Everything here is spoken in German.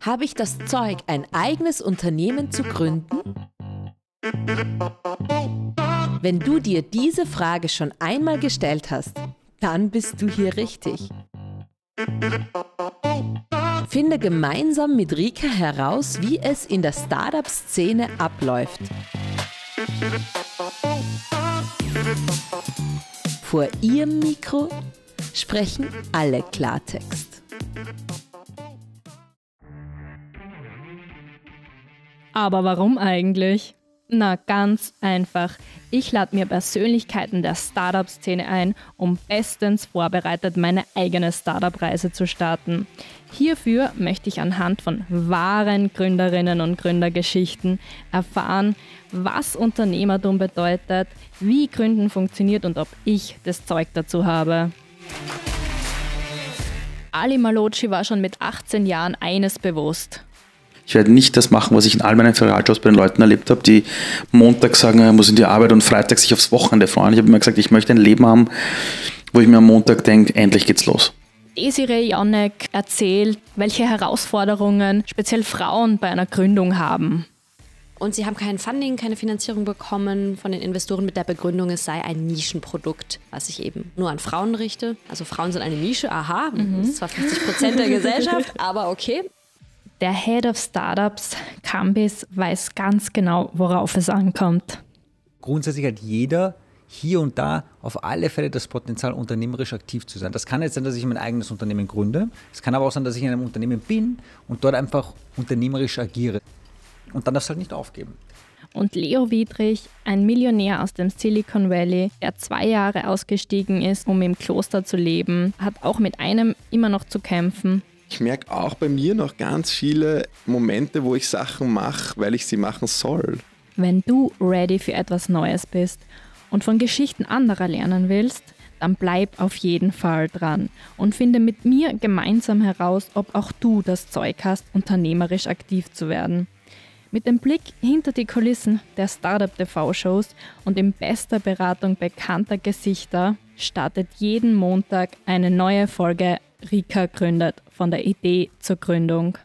Habe ich das Zeug, ein eigenes Unternehmen zu gründen? Wenn du dir diese Frage schon einmal gestellt hast, dann bist du hier richtig. Finde gemeinsam mit Rika heraus, wie es in der Startup-Szene abläuft. Vor ihrem Mikro sprechen alle Klartext. Aber warum eigentlich? Na, ganz einfach. Ich lade mir Persönlichkeiten der Startup-Szene ein, um bestens vorbereitet meine eigene Startup-Reise zu starten. Hierfür möchte ich anhand von wahren Gründerinnen und Gründergeschichten erfahren, was Unternehmertum bedeutet, wie Gründen funktioniert und ob ich das Zeug dazu habe. Ali Malocci war schon mit 18 Jahren eines bewusst. Ich werde nicht das machen, was ich in all meinen Ferialjobs bei den Leuten erlebt habe, die Montag sagen, er muss in die Arbeit und Freitag sich aufs Wochenende freuen. Ich habe immer gesagt, ich möchte ein Leben haben, wo ich mir am Montag denke, endlich geht's los. Desiree Jonnek erzählt, welche Herausforderungen speziell Frauen bei einer Gründung haben. Und sie haben kein Funding, keine Finanzierung bekommen von den Investoren mit der Begründung, es sei ein Nischenprodukt, was sich eben nur an Frauen richte. Also Frauen sind eine Nische, aha, mhm. das ist zwar 50 Prozent der Gesellschaft, aber okay. Der Head of Startups, Cambis, weiß ganz genau, worauf es ankommt. Grundsätzlich hat jeder hier und da auf alle Fälle das Potenzial, unternehmerisch aktiv zu sein. Das kann jetzt sein, dass ich mein eigenes Unternehmen gründe. Es kann aber auch sein, dass ich in einem Unternehmen bin und dort einfach unternehmerisch agiere. Und dann das halt nicht aufgeben. Und Leo Wiedrich, ein Millionär aus dem Silicon Valley, der zwei Jahre ausgestiegen ist, um im Kloster zu leben, hat auch mit einem immer noch zu kämpfen. Ich merke auch bei mir noch ganz viele Momente, wo ich Sachen mache, weil ich sie machen soll. Wenn du ready für etwas Neues bist und von Geschichten anderer lernen willst, dann bleib auf jeden Fall dran und finde mit mir gemeinsam heraus, ob auch du das Zeug hast, unternehmerisch aktiv zu werden. Mit dem Blick hinter die Kulissen der Startup TV-Shows und in bester Beratung bekannter Gesichter startet jeden Montag eine neue Folge Rika gründet, von der Idee zur Gründung.